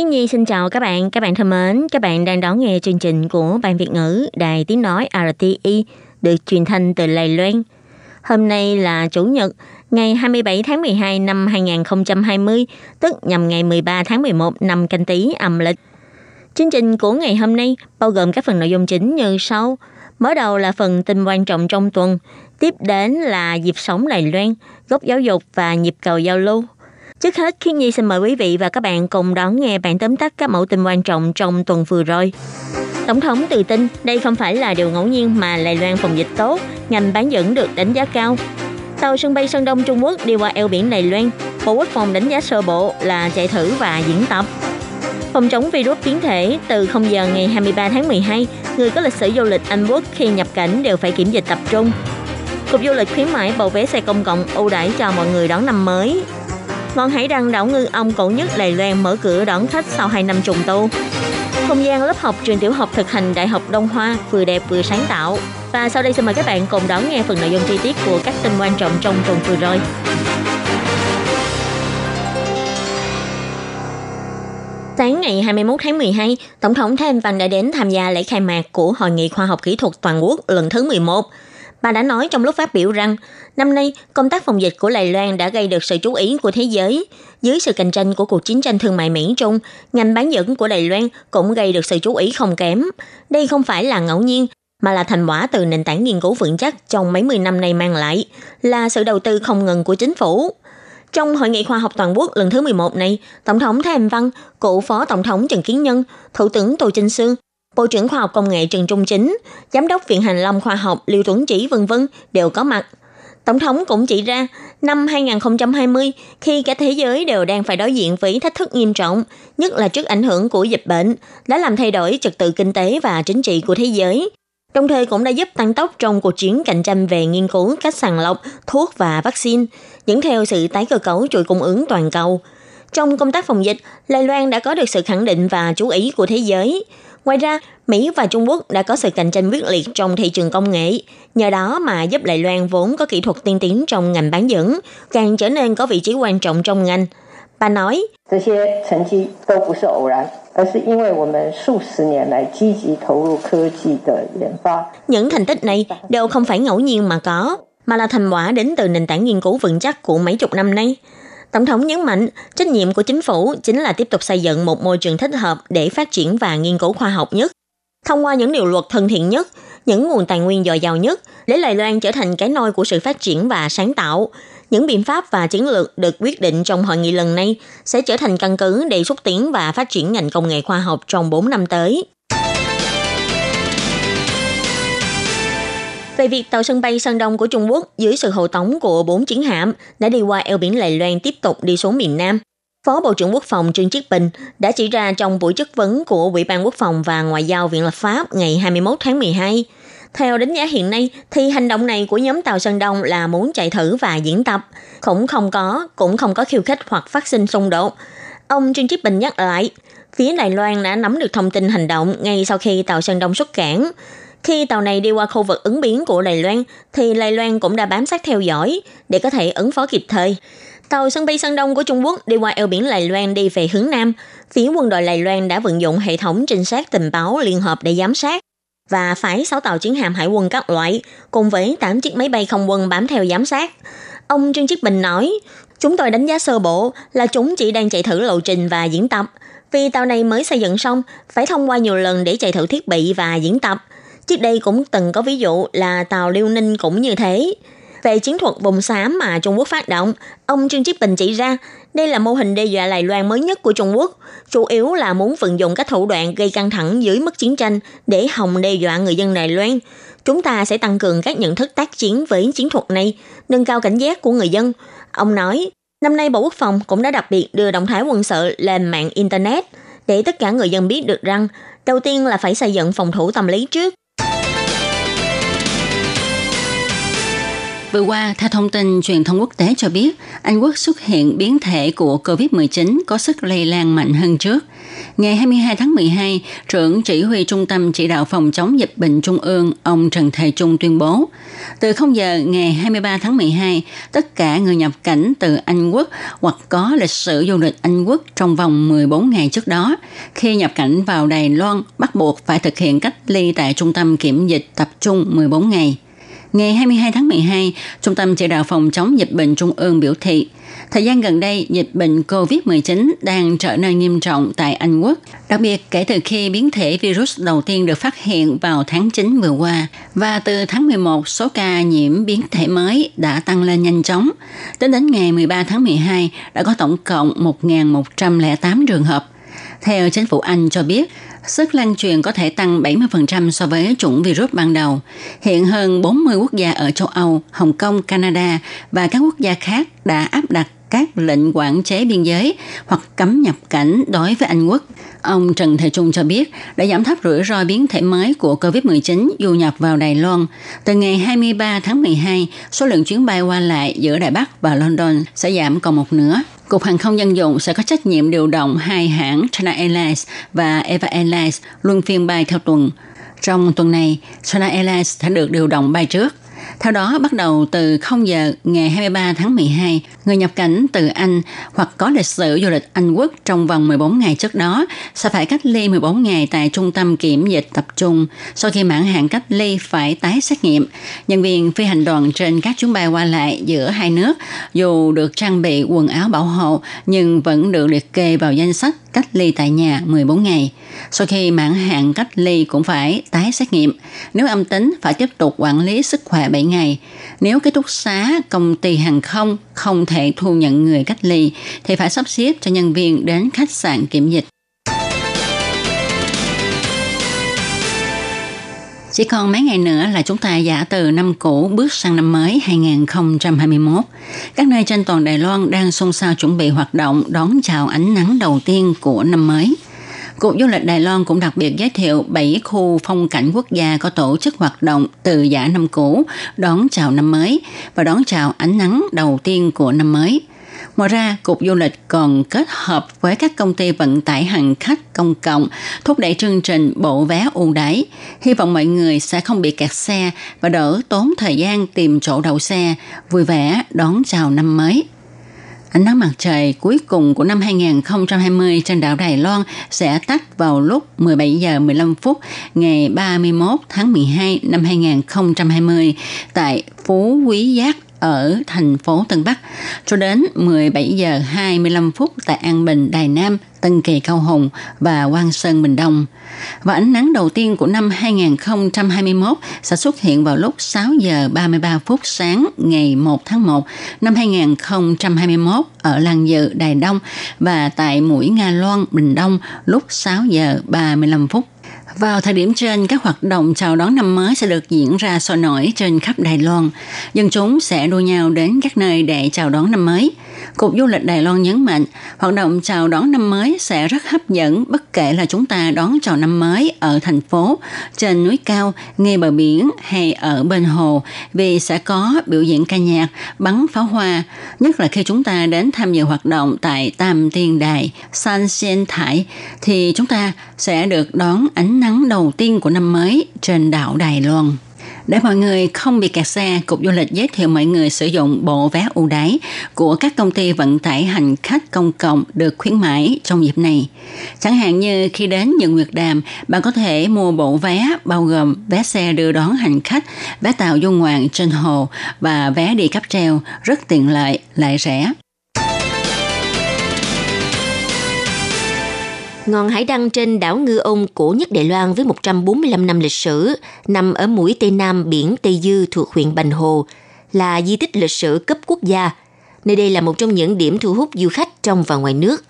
Thiên Nhi xin chào các bạn, các bạn thân mến, các bạn đang đón nghe chương trình của Ban Việt ngữ Đài Tiếng Nói RTI được truyền thanh từ Lài Loan. Hôm nay là Chủ nhật, ngày 27 tháng 12 năm 2020, tức nhằm ngày 13 tháng 11 năm canh tí âm lịch. Chương trình của ngày hôm nay bao gồm các phần nội dung chính như sau. Mở đầu là phần tin quan trọng trong tuần, tiếp đến là dịp sống Đài Loan, góc giáo dục và nhịp cầu giao lưu. Trước hết, Khiết Nhi xin mời quý vị và các bạn cùng đón nghe bản tóm tắt các mẫu tin quan trọng trong tuần vừa rồi. Tổng thống tự tin đây không phải là điều ngẫu nhiên mà Lài Loan phòng dịch tốt, ngành bán dẫn được đánh giá cao. Tàu sân bay Sơn Đông Trung Quốc đi qua eo biển Đài Loan, Bộ Quốc phòng đánh giá sơ bộ là chạy thử và diễn tập. Phòng chống virus biến thể từ 0 giờ ngày 23 tháng 12, người có lịch sử du lịch Anh Quốc khi nhập cảnh đều phải kiểm dịch tập trung. Cục du lịch khuyến mãi bầu vé xe công cộng ưu đãi cho mọi người đón năm mới. Ngọn hải đăng đảo ngư ông cổ nhất Đài Loan mở cửa đón khách sau 2 năm trùng tu. Không gian lớp học trường tiểu học thực hành Đại học Đông Hoa vừa đẹp vừa sáng tạo. Và sau đây xin mời các bạn cùng đón nghe phần nội dung chi tiết của các tin quan trọng trong tuần vừa rồi. Sáng ngày 21 tháng 12, Tổng thống Thanh Văn đã đến tham gia lễ khai mạc của Hội nghị khoa học kỹ thuật toàn quốc lần thứ 11. Bà đã nói trong lúc phát biểu rằng, năm nay, công tác phòng dịch của Đài Loan đã gây được sự chú ý của thế giới. Dưới sự cạnh tranh của cuộc chiến tranh thương mại Mỹ-Trung, ngành bán dẫn của Đài Loan cũng gây được sự chú ý không kém. Đây không phải là ngẫu nhiên, mà là thành quả từ nền tảng nghiên cứu vững chắc trong mấy mươi năm nay mang lại, là sự đầu tư không ngừng của chính phủ. Trong hội nghị khoa học toàn quốc lần thứ 11 này, Tổng thống Thái Anh Văn, cựu Phó Tổng thống Trần Kiến Nhân, Thủ tướng Tô Trinh Sương, Bộ trưởng Khoa học Công nghệ Trần Trung Chính, Giám đốc Viện Hành Long Khoa học Lưu Tuấn Chỉ vân vân đều có mặt. Tổng thống cũng chỉ ra, năm 2020, khi cả thế giới đều đang phải đối diện với thách thức nghiêm trọng, nhất là trước ảnh hưởng của dịch bệnh, đã làm thay đổi trật tự kinh tế và chính trị của thế giới. Đồng thời cũng đã giúp tăng tốc trong cuộc chiến cạnh tranh về nghiên cứu cách sàng lọc, thuốc và vaccine, dẫn theo sự tái cơ cấu chuỗi cung ứng toàn cầu. Trong công tác phòng dịch, Lai Loan đã có được sự khẳng định và chú ý của thế giới. Ngoài ra, Mỹ và Trung Quốc đã có sự cạnh tranh quyết liệt trong thị trường công nghệ, nhờ đó mà giúp Đài Loan vốn có kỹ thuật tiên tiến trong ngành bán dẫn, càng trở nên có vị trí quan trọng trong ngành. Bà nói, những thành tích này đều không phải ngẫu nhiên mà có, mà là thành quả đến từ nền tảng nghiên cứu vững chắc của mấy chục năm nay – Tổng thống nhấn mạnh, trách nhiệm của chính phủ chính là tiếp tục xây dựng một môi trường thích hợp để phát triển và nghiên cứu khoa học nhất. Thông qua những điều luật thân thiện nhất, những nguồn tài nguyên dồi dào nhất, để Đài Loan trở thành cái nôi của sự phát triển và sáng tạo. Những biện pháp và chiến lược được quyết định trong hội nghị lần này sẽ trở thành căn cứ để xúc tiến và phát triển ngành công nghệ khoa học trong 4 năm tới. Về việc tàu sân bay Sơn Đông của Trung Quốc dưới sự hộ tống của bốn chiến hạm đã đi qua eo biển Lài Loan tiếp tục đi xuống miền Nam, Phó Bộ trưởng Quốc phòng Trương Chiết Bình đã chỉ ra trong buổi chất vấn của Ủy ban Quốc phòng và Ngoại giao Viện Lập pháp ngày 21 tháng 12. Theo đánh giá hiện nay, thì hành động này của nhóm tàu Sơn Đông là muốn chạy thử và diễn tập, cũng không có, cũng không có khiêu khích hoặc phát sinh xung đột. Ông Trương Chiết Bình nhắc lại, phía Đài Loan đã nắm được thông tin hành động ngay sau khi tàu Sơn Đông xuất cảng. Khi tàu này đi qua khu vực ứng biến của Đài Loan, thì Đài Loan cũng đã bám sát theo dõi để có thể ứng phó kịp thời. Tàu sân bay Sơn Đông của Trung Quốc đi qua eo biển Đài Loan đi về hướng Nam. Phía quân đội Đài Loan đã vận dụng hệ thống trinh sát tình báo liên hợp để giám sát và phái 6 tàu chiến hạm hải quân các loại cùng với 8 chiếc máy bay không quân bám theo giám sát. Ông Trương Chiết Bình nói, chúng tôi đánh giá sơ bộ là chúng chỉ đang chạy thử lộ trình và diễn tập. Vì tàu này mới xây dựng xong, phải thông qua nhiều lần để chạy thử thiết bị và diễn tập. Trước đây cũng từng có ví dụ là tàu Liêu Ninh cũng như thế. Về chiến thuật vùng xám mà Trung Quốc phát động, ông Trương Chiết Bình chỉ ra đây là mô hình đe dọa Đài Loan mới nhất của Trung Quốc, chủ yếu là muốn vận dụng các thủ đoạn gây căng thẳng dưới mức chiến tranh để hòng đe dọa người dân Đài Loan. Chúng ta sẽ tăng cường các nhận thức tác chiến với chiến thuật này, nâng cao cảnh giác của người dân. Ông nói, Năm nay Bộ Quốc phòng cũng đã đặc biệt đưa động thái quân sự lên mạng Internet để tất cả người dân biết được rằng đầu tiên là phải xây dựng phòng thủ tâm lý trước Vừa qua, theo thông tin truyền thông quốc tế cho biết, Anh Quốc xuất hiện biến thể của COVID-19 có sức lây lan mạnh hơn trước. Ngày 22 tháng 12, trưởng chỉ huy Trung tâm Chỉ đạo Phòng chống dịch bệnh Trung ương, ông Trần Thầy Trung tuyên bố, từ 0 giờ ngày 23 tháng 12, tất cả người nhập cảnh từ Anh Quốc hoặc có lịch sử du lịch Anh Quốc trong vòng 14 ngày trước đó, khi nhập cảnh vào Đài Loan bắt buộc phải thực hiện cách ly tại trung tâm kiểm dịch tập trung 14 ngày. Ngày 22 tháng 12, Trung tâm Chỉ đạo Phòng chống dịch bệnh Trung ương biểu thị, thời gian gần đây dịch bệnh COVID-19 đang trở nên nghiêm trọng tại Anh Quốc, đặc biệt kể từ khi biến thể virus đầu tiên được phát hiện vào tháng 9 vừa qua. Và từ tháng 11, số ca nhiễm biến thể mới đã tăng lên nhanh chóng. Tính đến ngày 13 tháng 12, đã có tổng cộng 1.108 trường hợp. Theo chính phủ Anh cho biết, sức lan truyền có thể tăng 70% so với chủng virus ban đầu. Hiện hơn 40 quốc gia ở châu Âu, Hồng Kông, Canada và các quốc gia khác đã áp đặt các lệnh quản chế biên giới hoặc cấm nhập cảnh đối với Anh quốc. Ông Trần Thế Trung cho biết đã giảm thấp rủi ro biến thể mới của COVID-19 du nhập vào Đài Loan. Từ ngày 23 tháng 12, số lượng chuyến bay qua lại giữa Đài Bắc và London sẽ giảm còn một nửa. Cục Hàng không Dân dụng sẽ có trách nhiệm điều động hai hãng China Airlines và Eva Airlines luân phiên bay theo tuần. Trong tuần này, China Airlines sẽ được điều động bay trước. Theo đó, bắt đầu từ 0 giờ ngày 23 tháng 12, người nhập cảnh từ Anh hoặc có lịch sử du lịch Anh quốc trong vòng 14 ngày trước đó sẽ phải cách ly 14 ngày tại trung tâm kiểm dịch tập trung. Sau khi mãn hạn cách ly phải tái xét nghiệm, nhân viên phi hành đoàn trên các chuyến bay qua lại giữa hai nước dù được trang bị quần áo bảo hộ nhưng vẫn được liệt kê vào danh sách cách ly tại nhà 14 ngày. Sau khi mãn hạn cách ly cũng phải tái xét nghiệm. Nếu âm tính, phải tiếp tục quản lý sức khỏe 7 ngày. Nếu kết thúc xá, công ty hàng không không thể thu nhận người cách ly, thì phải sắp xếp cho nhân viên đến khách sạn kiểm dịch. Chỉ còn mấy ngày nữa là chúng ta giả từ năm cũ bước sang năm mới 2021. Các nơi trên toàn Đài Loan đang xôn xao chuẩn bị hoạt động đón chào ánh nắng đầu tiên của năm mới. Cục Du lịch Đài Loan cũng đặc biệt giới thiệu 7 khu phong cảnh quốc gia có tổ chức hoạt động từ giả năm cũ, đón chào năm mới và đón chào ánh nắng đầu tiên của năm mới. Ngoài ra, Cục Du lịch còn kết hợp với các công ty vận tải hành khách công cộng thúc đẩy chương trình bộ vé ưu đãi. Hy vọng mọi người sẽ không bị kẹt xe và đỡ tốn thời gian tìm chỗ đậu xe, vui vẻ đón chào năm mới. Ánh nắng mặt trời cuối cùng của năm 2020 trên đảo Đài Loan sẽ tắt vào lúc 17 giờ 15 phút ngày 31 tháng 12 năm 2020 tại Phú Quý Giác ở thành phố Tân Bắc cho đến 17 giờ 25 phút tại An Bình, Đài Nam, Tân Kỳ Cao Hùng và Quang Sơn Bình Đông. Và ánh nắng đầu tiên của năm 2021 sẽ xuất hiện vào lúc 6 giờ 33 phút sáng ngày 1 tháng 1 năm 2021 ở Làng Dự, Đài Đông và tại mũi Nga Loan, Bình Đông lúc 6 giờ 35 phút. Vào thời điểm trên, các hoạt động chào đón năm mới sẽ được diễn ra sôi nổi trên khắp Đài Loan. Dân chúng sẽ đua nhau đến các nơi để chào đón năm mới. Cục Du lịch Đài Loan nhấn mạnh, hoạt động chào đón năm mới sẽ rất hấp dẫn bất kể là chúng ta đón chào năm mới ở thành phố, trên núi cao, ngay bờ biển hay ở bên hồ vì sẽ có biểu diễn ca nhạc, bắn pháo hoa, nhất là khi chúng ta đến tham dự hoạt động tại Tam Tiên Đài, San Xen Thải thì chúng ta sẽ được đón ánh nắng đầu tiên của năm mới trên đảo Đài Loan. Để mọi người không bị kẹt xe, Cục Du lịch giới thiệu mọi người sử dụng bộ vé ưu đãi của các công ty vận tải hành khách công cộng được khuyến mãi trong dịp này. Chẳng hạn như khi đến những Nguyệt Đàm, bạn có thể mua bộ vé bao gồm vé xe đưa đón hành khách, vé tàu du ngoạn trên hồ và vé đi cáp treo rất tiện lợi, lại rẻ. Ngọn hải đăng trên đảo Ngư Ông cổ nhất Đài Loan với 145 năm lịch sử, nằm ở mũi Tây Nam biển Tây Dư thuộc huyện Bành Hồ, là di tích lịch sử cấp quốc gia. Nơi đây là một trong những điểm thu hút du khách trong và ngoài nước.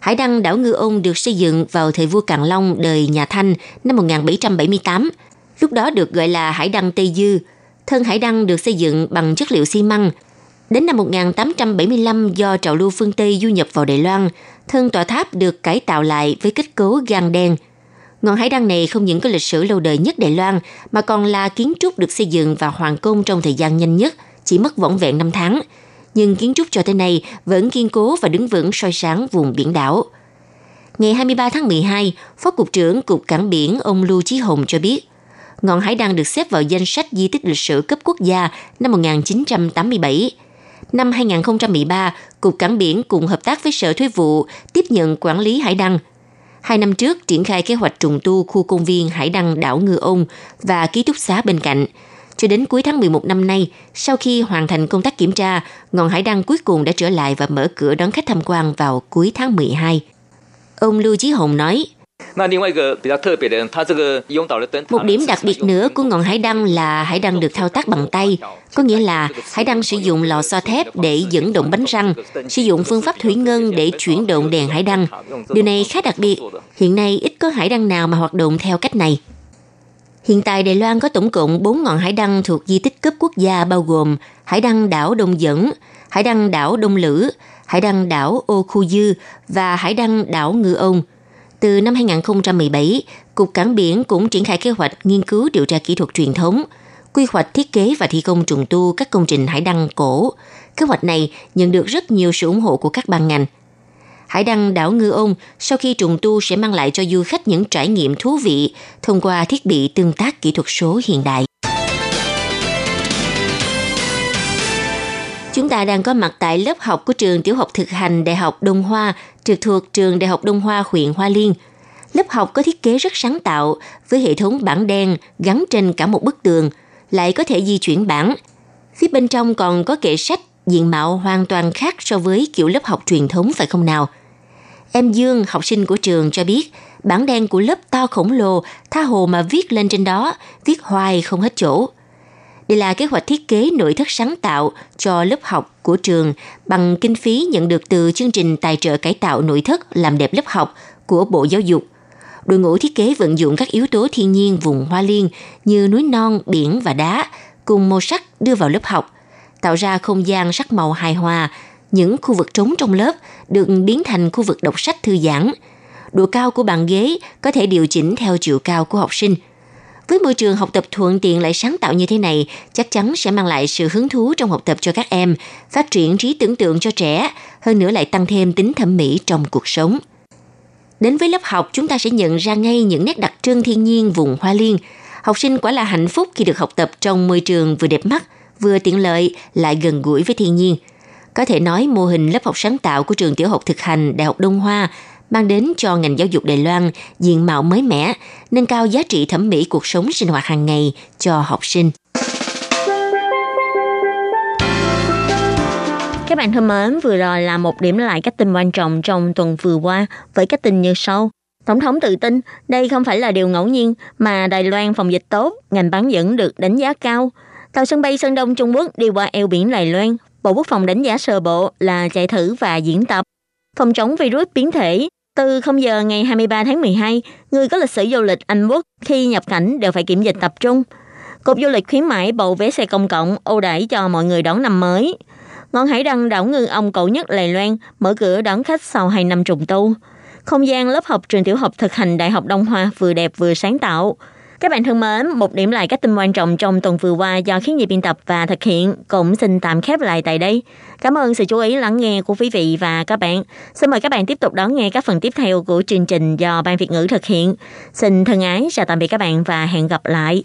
Hải đăng đảo Ngư Ông được xây dựng vào thời vua Càn Long đời nhà Thanh năm 1778. Lúc đó được gọi là hải đăng Tây Dư. Thân hải đăng được xây dựng bằng chất liệu xi măng. Đến năm 1875 do trào lưu phương Tây du nhập vào Đài Loan, thân tòa tháp được cải tạo lại với kết cấu gan đen. Ngọn hải đăng này không những có lịch sử lâu đời nhất Đài Loan, mà còn là kiến trúc được xây dựng và hoàn công trong thời gian nhanh nhất, chỉ mất vỏn vẹn 5 tháng. Nhưng kiến trúc cho tới nay vẫn kiên cố và đứng vững soi sáng vùng biển đảo. Ngày 23 tháng 12, Phó Cục trưởng Cục Cảng Biển ông Lưu Chí Hồng cho biết, ngọn hải đăng được xếp vào danh sách di tích lịch sử cấp quốc gia năm 1987. Năm 2013, Cục Cảng Biển cùng hợp tác với Sở Thuế vụ tiếp nhận quản lý hải đăng. Hai năm trước triển khai kế hoạch trùng tu khu công viên hải đăng đảo Ngư Ông và ký túc xá bên cạnh. Cho đến cuối tháng 11 năm nay, sau khi hoàn thành công tác kiểm tra, ngọn hải đăng cuối cùng đã trở lại và mở cửa đón khách tham quan vào cuối tháng 12. Ông Lưu Chí Hồng nói, một điểm đặc biệt nữa của ngọn hải đăng là hải đăng được thao tác bằng tay, có nghĩa là hải đăng sử dụng lò xo thép để dẫn động bánh răng, sử dụng phương pháp thủy ngân để chuyển động đèn hải đăng. Điều này khá đặc biệt, hiện nay ít có hải đăng nào mà hoạt động theo cách này. Hiện tại Đài Loan có tổng cộng 4 ngọn hải đăng thuộc di tích cấp quốc gia bao gồm hải đăng đảo Đông Dẫn, hải đăng đảo Đông Lữ, hải đăng đảo Ô Khu Dư và hải đăng đảo Ngư Ông – từ năm 2017, Cục Cảng Biển cũng triển khai kế hoạch nghiên cứu điều tra kỹ thuật truyền thống, quy hoạch thiết kế và thi công trùng tu các công trình hải đăng cổ. Kế hoạch này nhận được rất nhiều sự ủng hộ của các ban ngành. Hải đăng đảo Ngư Ông sau khi trùng tu sẽ mang lại cho du khách những trải nghiệm thú vị thông qua thiết bị tương tác kỹ thuật số hiện đại. Chúng ta đang có mặt tại lớp học của trường tiểu học thực hành Đại học Đông Hoa, trực thuộc trường Đại học Đông Hoa huyện Hoa Liên. Lớp học có thiết kế rất sáng tạo, với hệ thống bảng đen gắn trên cả một bức tường, lại có thể di chuyển bảng. Phía bên trong còn có kệ sách, diện mạo hoàn toàn khác so với kiểu lớp học truyền thống phải không nào? Em Dương, học sinh của trường cho biết, bảng đen của lớp to khổng lồ, tha hồ mà viết lên trên đó, viết hoài không hết chỗ – đây là kế hoạch thiết kế nội thất sáng tạo cho lớp học của trường bằng kinh phí nhận được từ chương trình tài trợ cải tạo nội thất làm đẹp lớp học của Bộ Giáo dục. Đội ngũ thiết kế vận dụng các yếu tố thiên nhiên vùng Hoa Liên như núi non, biển và đá cùng màu sắc đưa vào lớp học, tạo ra không gian sắc màu hài hòa. Những khu vực trống trong lớp được biến thành khu vực đọc sách thư giãn. Độ cao của bàn ghế có thể điều chỉnh theo chiều cao của học sinh – với môi trường học tập thuận tiện lại sáng tạo như thế này, chắc chắn sẽ mang lại sự hứng thú trong học tập cho các em, phát triển trí tưởng tượng cho trẻ, hơn nữa lại tăng thêm tính thẩm mỹ trong cuộc sống. Đến với lớp học, chúng ta sẽ nhận ra ngay những nét đặc trưng thiên nhiên vùng Hoa Liên. Học sinh quả là hạnh phúc khi được học tập trong môi trường vừa đẹp mắt, vừa tiện lợi, lại gần gũi với thiên nhiên. Có thể nói mô hình lớp học sáng tạo của trường tiểu học thực hành Đại học Đông Hoa mang đến cho ngành giáo dục Đài Loan diện mạo mới mẻ, nâng cao giá trị thẩm mỹ cuộc sống sinh hoạt hàng ngày cho học sinh. Các bạn thân mến, vừa rồi là một điểm lại các tin quan trọng trong tuần vừa qua với các tin như sau. Tổng thống tự tin, đây không phải là điều ngẫu nhiên mà Đài Loan phòng dịch tốt, ngành bán dẫn được đánh giá cao. Tàu sân bay Sơn Đông Trung Quốc đi qua eo biển Đài Loan, Bộ Quốc phòng đánh giá sơ bộ là chạy thử và diễn tập. Phòng chống virus biến thể, từ 0 giờ ngày 23 tháng 12, người có lịch sử du lịch Anh Quốc khi nhập cảnh đều phải kiểm dịch tập trung. Cục du lịch khuyến mãi bầu vé xe công cộng ưu đãi cho mọi người đón năm mới. Ngọn hải đăng đảo ngư ông cổ nhất Lài Loan mở cửa đón khách sau 2 năm trùng tu. Không gian lớp học trường tiểu học thực hành Đại học Đông Hoa vừa đẹp vừa sáng tạo. Các bạn thân mến, một điểm lại các tin quan trọng trong tuần vừa qua do khiến nhị biên tập và thực hiện cũng xin tạm khép lại tại đây. Cảm ơn sự chú ý lắng nghe của quý vị và các bạn. Xin mời các bạn tiếp tục đón nghe các phần tiếp theo của chương trình do Ban Việt ngữ thực hiện. Xin thân ái chào tạm biệt các bạn và hẹn gặp lại.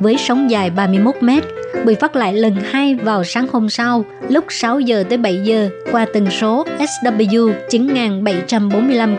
với sóng dài 31 mét, bị phát lại lần hai vào sáng hôm sau lúc 6 giờ tới 7 giờ qua tần số SW 9745